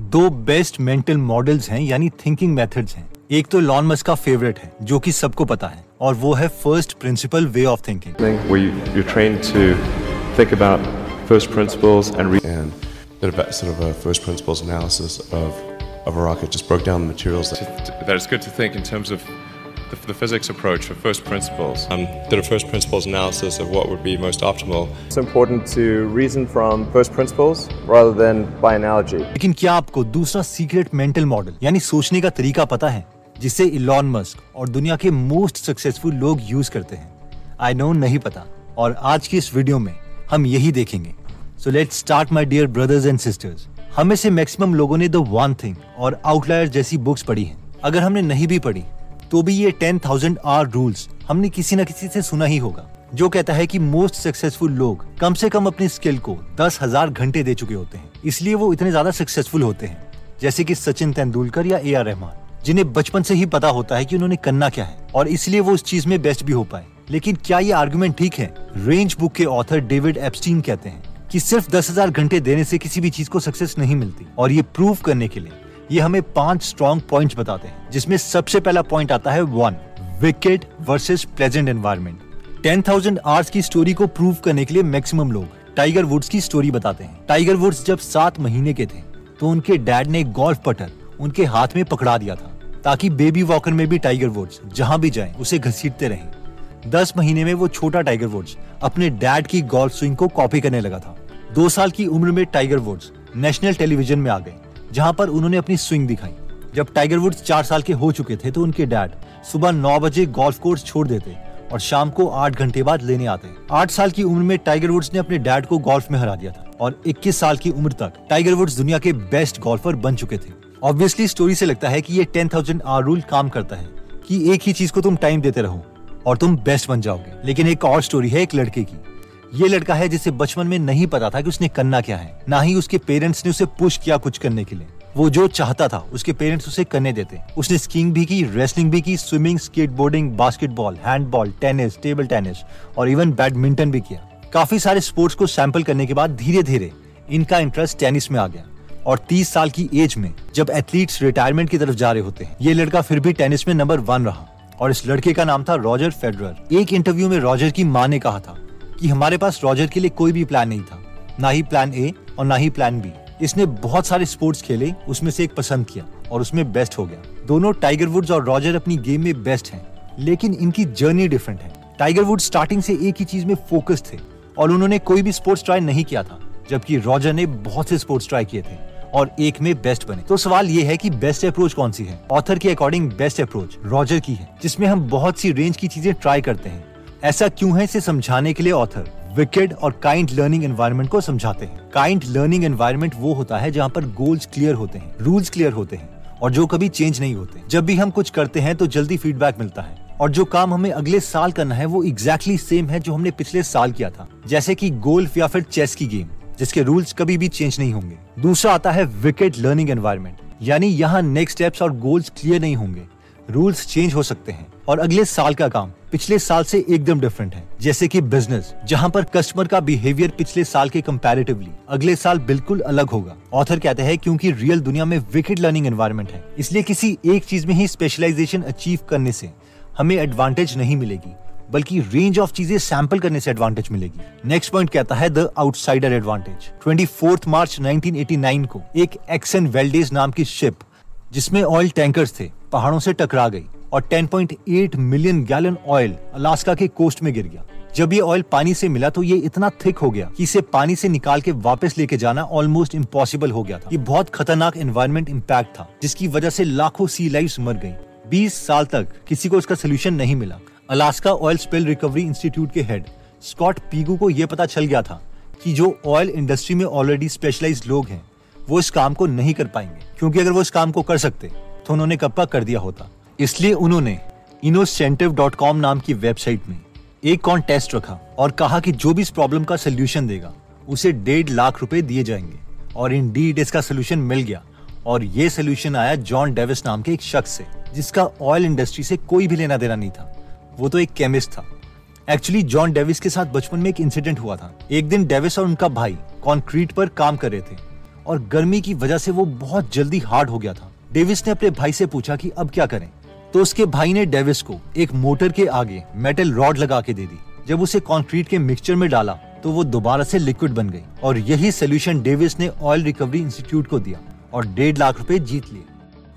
दो best mental models हैं यानी थिंकिंग मेथड्स हैं। एक तो लॉन मस्क का फेवरेट है जो कि सबको पता है और वो है first principle way of thinking you train to think about first principles and and that about sort of a first principles analysis of a rocket just broke down the materials that is good to think in terms of the, the physics approach of first principles. um, did a first principles analysis of what would be most optimal. It's important to reason from first principles rather than by analogy. लेकिन क्या आपको दूसरा secret mental model यानी सोचने का तरीका पता है जिसे इलॉन मस्क और दुनिया के मोस्ट सक्सेसफुल लोग यूज़ करते हैं आई नो नहीं पता और आज की इस वीडियो में हम यही देखेंगे so let's start my dear brothers and sisters हम में से मैक्सिमम लोगों ने द वन थिंग और आउटलायर जैसी बुक्स पढ़ी हैं अगर हमने नहीं भी पढ़ी तो भी ये टेन थाउज़ेंड आर रूल्स हमने किसी न किसी से सुना ही होगा, जो कहता है कि मोस्ट सक्सेसफुल लोग कम से कम अपनी स्किल को दस हज़ार घंटे दे चुके होते हैं, इसलिए वो इतने ज़्यादा सक्सेसफुल होते हैं। जैसे कि सचिन तेंदुलकर या ए आर रहमान, जिन्हें बचपन से ही पता होता है कि उन्होंने करना क्या है, और इसलिए वो उस चीज़ में बेस्ट भी हो पाए। लेकिन क्या ये आर्गुमेंट ठीक है? रेंज बुक के ऑथर डेविड एप्स्टीन कहते हैं कि सिर्फ़ दस हज़ार घंटे देने से किसी भी चीज़ को सक्सेस नहीं मिलती, और ये प्रूव करने के लिए ये हमें पाँच स्ट्रॉन्ग पॉइंट्स बताते हैं, जिसमें सबसे पहला पॉइंट आता है one wicked versus pleasant environment ten thousand hours की स्टोरी को प्रूव करने के लिए मैक्सिमम लोग टाइगर वुड्स की स्टोरी बताते हैं। टाइगर वुड्स जब सात महीने के थे तो उनके डैड ने गोल्फ पटर उनके हाथ में पकड़ा दिया था, ताकि बेबी वॉकर में भी टाइगर वुड्स जहाँ भी जाएँ, उसे घसीटते रहें। दस महीने में वो छोटा टाइगर वुड्स अपने डैड की गोल्फ स्विंग को कॉपी करने लगा था। दो साल की उम्र में टाइगर वुड्स नेशनल टेलीविज़न में आ गए। जहाँ पर उन्होंने अपनी स्विंग दिखाई। जब टाइगर वुड्स चार साल के हो चुके थे तो उनके डैड सुबह नौ बजे गोल्फ कोर्स छोड़ देते और शाम को आठ घंटे बाद लेने आते। आठ साल की उम्र में टाइगर वुड्स ने अपने डैड को गोल्फ में हरा दिया था और 21 साल की उम्र तक टाइगर वुड्स दुनिया के बेस्ट गोल्फर बन चुके थे। ऑब्वियसली स्टोरी से लगता है कि ये टेन थाउज़ेंड आर रूल काम करता है कि एक ही चीज़ को तुम टाइम देते रहो और तुम बेस्ट बन जाओगे। लेकिन एक और स्टोरी है एक लड़के की। ये लड़का है जिसे बचपन में नहीं पता था कि उसने करना क्या है। ना ही उसके पेरेंट्स ने उसे पुश किया कुछ करने के लिए। वो जो चाहता था, उसके पेरेंट्स उसे करने देते। उसने स्कीइंग भी की, रेसलिंग भी की, swimming, skateboarding, basketball, handball, tennis, table tennis और इवन बैडमिंटन भी किया। काफ़ी सारे स्पोर्ट्स को सैंपल करने के बाद धीरे धीरे इनका इंटरेस्ट टेनिस में आ गया। और 30 साल की एज में जब एथलीट्स रिटायरमेंट की तरफ़ जा रहे होते हैं, ये लड़का फिर भी टेनिस में नंबर वन रहा। और इस लड़के का नाम था रॉजर फेडरर। एक इंटरव्यू में रॉजर की माँ ने कहा था कि हमारे पास रॉजर के लिए कोई भी प्लान नहीं था। ना ही प्लान ए और ना ही प्लान बी इसने बहुत सारे स्पोर्ट्स खेले, उसमें से एक पसंद किया और उसमें बेस्ट हो गया। दोनों टाइगर वुड्स और रॉजर अपनी गेम में बेस्ट हैं, लेकिन इनकी जर्नी डिफरेंट है। टाइगर वुड स्टार्टिंग से एक ही चीज़ में फोकस थे और उन्होंने कोई भी स्पोर्ट्स ट्राई नहीं किया था, जबकि रॉजर ने बहुत से स्पोर्ट्स ट्राई किए थे और एक में बेस्ट बने। तो सवाल ये है कि बेस्ट अप्रोच कौन सी है? ऑथर के अकॉर्डिंग बेस्ट अप्रोच रॉजर की है, जिसमें हम बहुत सी रेंज की चीज़ें ट्राई करते हैं। ऐसा क्यों है इसे समझाने के लिए ऑथर विकेड और काइंड लर्निंग एनवायरनमेंट को समझाते हैं। काइंड लर्निंग एनवायरनमेंट वो होता है जहाँ पर गोल्स क्लियर होते हैं रूल्स क्लियर होते हैं और जो कभी चेंज नहीं होते। जब भी हम कुछ करते हैं तो जल्दी फीडबैक मिलता है और जो काम हमें अगले साल करना है वो एग्जैक्टली exactly सेम है जो हमने पिछले साल किया था। जैसे कि गोल्फ या फिर चेस की गेम जिसके रूल्स कभी भी चेंज नहीं होंगे। दूसरा आता है विकेट लर्निंग एनवायरमेंट यानी यहाँ नेक्स्ट स्टेप्स और गोल्स क्लियर नहीं होंगे। रूल्स चेंज हो सकते हैं। और अगले साल का काम पिछले साल से एकदम डिफरेंट है। जैसे कि बिज़नेस जहाँ पर कस्टमर का बिहेवियर पिछले साल के कंपैरेटिवली अगले साल बिल्कुल अलग होगा। ऑथर कहते हैं, क्योंकि रियल दुनिया में विकेट लर्निंग एनवायरनमेंट है, इसलिए किसी एक चीज़ में ही स्पेशलाइजेशन अचीव करने से हमें एडवांटेज नहीं मिलेगी, बल्कि रेंज ऑफ़ चीज़ें सैंपल करने से एडवांटेज मिलेगी। नेक्स्ट पॉइंट कहता है द आउटसाइडर एडवांटेज 24 मार्च 1989 को एक एक्सन वेल्डेज नाम की शिप जिसमें ऑयल टैंकर्स थे, पहाड़ों से टकरा गई। और 10.8 मिलियन गैलन ऑयल अलास्का के कोस्ट में गिर गया। जब ये ऑयल पानी से मिला तो ये इतना थिक हो गया कि इसे पानी से निकाल के वापस लेके जाना ऑलमोस्ट इम्पॉसिबल हो गया था। ये बहुत खतरनाक एनवायरमेंट इम्पैक्ट था, जिसकी वजह से लाखों सी लाइफ मर गई। 20 साल तक किसी को इसका सोल्यूशन नहीं मिला। Alaska oil spill recovery institute के हेड स्कॉट पीगू को यह पता चल गया था कि जो ऑयल इंडस्ट्री में ऑलरेडी स्पेशलाइज्ड लोग हैं, वो इस काम को नहीं कर पाएँगे, क्योंकि अगर वो इस काम को कर सकते तो उन्होंने कप्पा कर दिया होता। इसलिए उन्होंने इनोसेंटिव नाम की वेबसाइट में एक कॉन्टेस्ट रखा और कहा कि जो भी इस प्रॉब्लम का सोल्यूशन देगा, उसे डेढ़ लाख रुपए दिए जाएँगे। और इन डीड इसका सोल्यूशन मिल गया। और ये सोल्यूशन आया जॉन डेविस नाम के एक शख्स से, जिसका ऑयल इंडस्ट्री से कोई भी लेना देना नहीं था। वो तो एक केमिस्ट था। एक्चुअली जॉन डेविस के साथ बचपन में एक इंसिडेंट हुआ था। एक दिन डेविस और उनका भाई कॉन्क्रीट पर काम कर रहे थे और गर्मी की वजह से वो बहुत जल्दी हार्ड हो गया था। डेविस ने अपने भाई से पूछा कि अब क्या करें? तो उसके भाई ने डेविस को एक मोटर के आगे मेटल रॉड लगा के दे दी। जब उसे कंक्रीट के मिक्सचर में डाला तो वो दोबारा से लिक्विड बन गई और यही सोल्यूशन डेविस ने ऑयल रिकवरी इंस्टीट्यूट को दिया और डेढ़ लाख रुपए जीत लिए।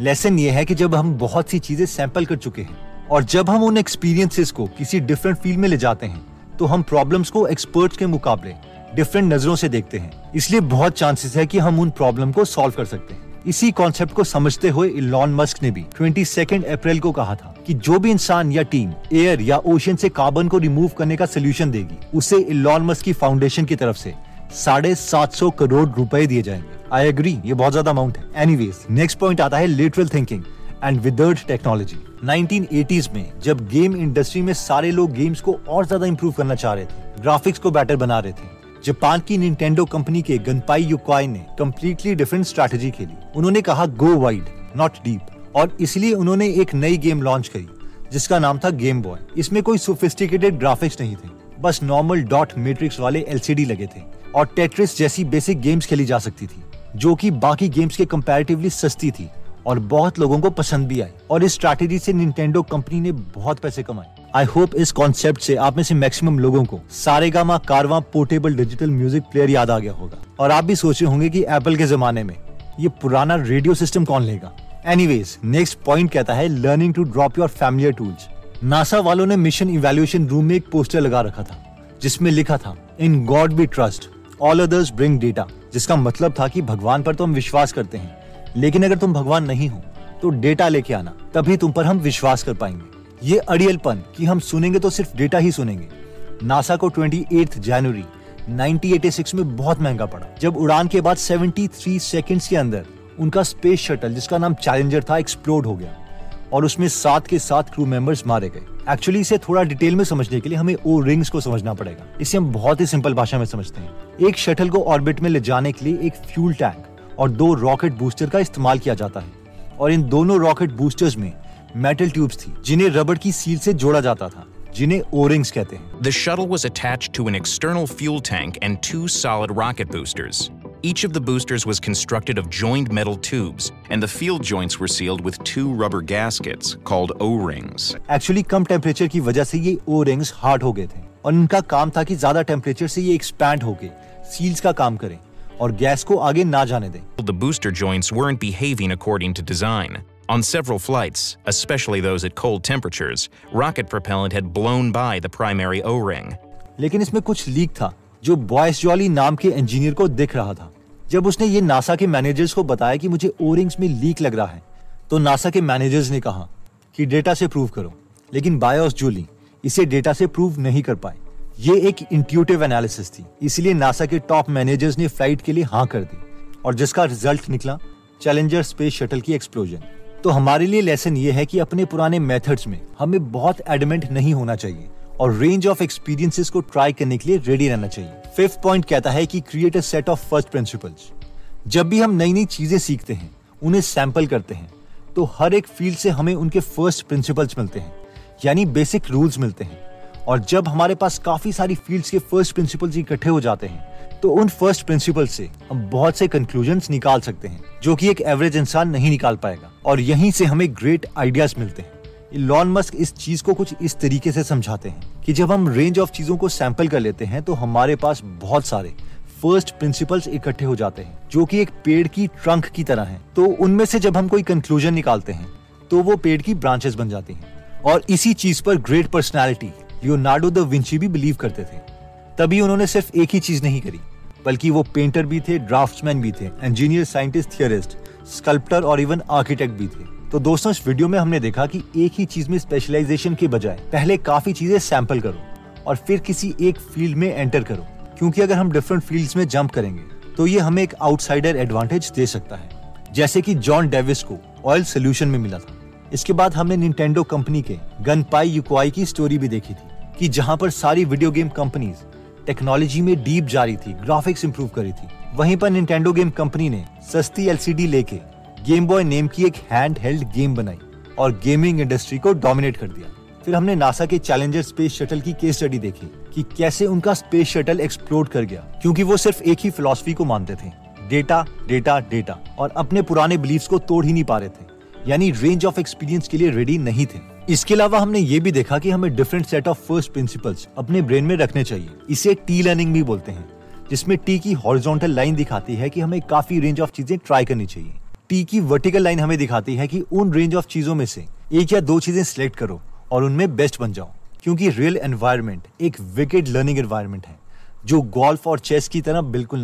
लेसन ये है कि जब हम बहुत सी चीज़ें सैंपल कर चुके हैं और जब हम उन एक्सपीरियंसेस को किसी डिफरेंट फ़ील्ड में ले जाते हैं तो हम प्रॉब्लम्स को एक्सपर्ट्स के मुकाबले डिफरेंट नज़रों से देखते हैं। इसलिए बहुत चांसेस है कि हम उन प्रॉब्लम को सॉल्व कर सकते हैं। इसी कॉन्सेप्ट को समझते हुए इलॉन मस्क ने भी 22 अप्रैल को कहा था कि जो भी इंसान या टीम एयर या ओशन से कार्बन को रिमूव करने का सोल्यूशन देगी, उसे इलॉन मस्क की फाउंडेशन की तरफ़ से साढ़े सात सौ करोड़ रुपए दिए जाएँगे। आई एग्री ये बहुत ज़्यादा अमाउंट है। एनीवेज नेक्स्ट पॉइंट आता है literal thinking and withered technology 1980s में जब गेम इंडस्ट्री में सारे लोग गेम्स को और ज़्यादा इंप्रूव करना चाह रहे थे ग्राफिक्स को बेटर बना रहे थे जापान की निंटेंडो कंपनी के गनपाई युक्वाई ने कम्प्लीटली डिफरेंट स्ट्रैटेजी खेली। उन्होंने कहा गो वाइड नॉट डीप और इसलिए उन्होंने एक नई गेम लॉन्च करी, जिसका नाम था गेम बॉय इसमें कोई सोफिस्टिकेटेड ग्राफिक्स नहीं थे, बस नॉर्मल डॉट मैट्रिक्स वाले एलसीडी लगे थे और टेट्रिस जैसी बेसिक गेम्स खेली जा सकती थी, जो कि बाकी गेम्स के कंपैरेटिवली सस्ती थी। और बहुत लोगों को पसंद भी आई। और इस स्ट्रैटेजी से निंटेंडो कंपनी ने बहुत पैसे कमाए। आई होप इस कॉन्सेप्ट से आप में से मैक्सिमम लोगों को सारेगामा कारवा पोर्टेबल डिजिटल म्यूज़िक प्लेयर याद आ गया होगा। और आप भी सोचे होंगे कि एप्पल के जमाने में ये पुराना रेडियो सिस्टम कौन लेगा? एनीवेज नेक्स्ट पॉइंट कहता है learning to drop your familiar tools NASA वालों ने मिशन इवेल्युएशन रूम में एक पोस्टर लगा रखा था, जिसमें लिखा था in God be trust all others bring data जिसका मतलब था कि भगवान पर तो हम विश्वास करते हैं। लेकिन अगर तुम भगवान नहीं हो तो डेटा लेके आना, तभी तुम पर हम विश्वास कर पाएँगे। ये अड़ियलपन कि हम सुनेंगे तो सिर्फ़ डेटा ही सुनेंगे। नासा को 28 जनवरी 1986 में बहुत महँगा पड़ा। जब उड़ान के बाद 73 सेकंड्स के अंदर उनका स्पेस शटल, जिसका नाम चैलेंजर था, एक्सप्लोड हो गया और उसमें सात के सात क्रू मेंबर्स मारे गए। एक्चुअली इसे थोड़ा डिटेल में समझने के लिए हमें ओ रिंग्स को समझना पड़ेगा। इसे हम बहुत ही सिंपल भाषा में समझते हैं। एक शटल को ऑर्बिट में ले जाने के लिए एक फ्यूल टैंक और दो रॉकेट बूस्टर का इस्तेमाल किया जाता है। और इन दोनों रॉकेट बूस्टर्स में मेटल ट्यूब्स थी जिन्हें रबड़ की सील से जोड़ा जाता था जिन्हें ओरिंग्स कहते हैं। The shuttle was attached to an external fuel tank and two solid rocket boosters Each of the boosters was constructed of joined metal tubes, and the field joints were sealed with two rubber gaskets called O-rings. कम temperature की वजह से ये O-rings hard हो गए थे और इनका काम था कि ज़्यादा टेम्परेचर से ये एक्सपैंड होके सील्स का काम करें। और गैस को आगे ना जाने दें The booster joints weren't behaving according to design. On several flights, especially those at cold temperatures, rocket propellant had blown by the primary O-ring. लेकिन इसमें कुछ लीक था जो बॉयस जॉली नाम के इंजीनियर को दिख रहा था जब उसने ये नासा के मैनेजर्स को बताया कि मुझे ओरिंग्स में लीक लग रहा है तो नासा के मैनेजर्स ने कहा कि डेटा से प्रूव करो लेकिन बायोस जूली इसे डेटा से प्रूव नहीं कर पाए ये एक इंट्यूटिव एनालिसिस थी। इसलिए नासा के टॉप मैनेजर्स ने फ़्लाइट के लिए हाँ कर दी। और जिसका रिज़ल्ट निकला चैलेंजर स्पेस शटल की एक्सप्लोजन तो हमारे लिए लेसन ये है कि अपने पुराने मेथड्स में हमें बहुत एडमेंट नहीं होना चाहिए और रेंज ऑफ़ एक्सपीरियंसेस को ट्राई करने के लिए रेडी रहना चाहिए। फिफ्थ पॉइंट कहता है कि create a set of first principles जब भी हम नई नई चीज़ें सीखते हैं, उन्हें सैंपल करते हैं तो हर एक फ़ील्ड से हमें उनके फ़र्स्ट प्रिंसिपल्स मिलते हैं, यानी बेसिक रूल्स मिलते हैं। और जब हमारे पास काफ़ी सारी फील्ड्स के फ़र्स्ट प्रिंसिपल्स इकट्ठे हो जाते हैं तो उन फ़र्स्ट प्रिंसिपल से हम बहुत से कंक्लूजन्स निकाल सकते हैं, जो कि एक एवरेज इंसान नहीं निकाल पाएगा। और यहीं से हमें ग्रेट आइडियाज़ मिलते हैं। इलॉन मस्क इस चीज़ को कुछ इस तरीके से समझाते हैं कि जब हम रेंज ऑफ़ चीज़ों को सैंपल कर लेते हैं तो हमारे पास बहुत सारे फ़र्स्ट प्रिंसिपल्स इकट्ठे हो जाते हैं, जो कि एक पेड़ की ट्रंक की तरह हैं। तो उनमें से जब हम कोई कंक्लूजन निकालते हैं तो वो पेड़ की ब्रांचेस बन जाती हैं। और इसी चीज़ पर great personality Leonardo da Vinci भी बिलीव करते थे। तभी उन्होंने सिर्फ़ एक ही चीज़ नहीं करी, बल्कि वो पेंटर भी थे, ड्राफ्ट्समैन भी थे, इंजीनियर, साइंटिस्ट, थियरिस्ट, स्कल्प्टर और इवन आर्किटेक्ट भी थे। तो दोस्तों, इस वीडियो में हमने देखा कि एक ही चीज़ में स्पेशलाइजेशन के बजाय पहले काफ़ी चीज़ें सैंपल करो और फिर किसी एक फ़ील्ड में एंटर करो, क्योंकि अगर हम डिफरेंट फील्ड्स में जंप करेंगे तो ये हमें एक आउटसाइडर एडवांटेज दे सकता है। जैसे कि जॉन डेविस को ऑयल सोल्यूशन में मिला था। इसके बाद हमने निंटेंडो कंपनी के गन पाई युक्वाई की स्टोरी भी देखी थी, कि जहाँ पर सारी वीडियो गेम कंपनीज़ टेक्नोलॉजी में डीप जा रही थी ग्राफिक्स इंप्रूव करी थी। वहीं पर निंटेंडो गेम कंपनी ने सस्ती एलसीडी लेके गेम बॉय नेम की एक हैंड हेल्ड गेम बनाई और गेमिंग इंडस्ट्री को डोमिनेट कर दिया। फिर हमने नासा के चैलेंजर स्पेस शटल की केस स्टडी देखी, कि कैसे उनका स्पेस शटल एक्सप्लोड कर गया, क्योंकि वो सिर्फ़ एक ही फिलोसफी को मानते थे डेटा डेटा डेटा और अपने पुराने बिलीव्स को तोड़ ही नहीं पा रहे थे। यानी रेंज ऑफ़ एक्सपीरियंस के लिए रेडी नहीं थे। इसके अलावा हमने ये भी देखा कि हमें different set of first principles अपने ब्रेन में रखने चाहिए। इसे टी लर्निंग भी बोलते हैं, जिसमें टी की हॉरिजॉन्टल लाइन दिखाती है कि हमें काफ़ी रेंज ऑफ़ चीज़ें ट्राई करनी चाहिए। टी की वर्टिकल लाइन हमें दिखाती है कि उन रेंज ऑफ़ चीज़ों में से एक या दो चीज़ें सिलेक्ट करो और उनमें बेस्ट बन जाओ। क्योंकि रियल एनवायरनमेंट एक विकेट लर्निंग एनवायरनमेंट है, जो गोल्फ और चेस की तरह बिल्कुल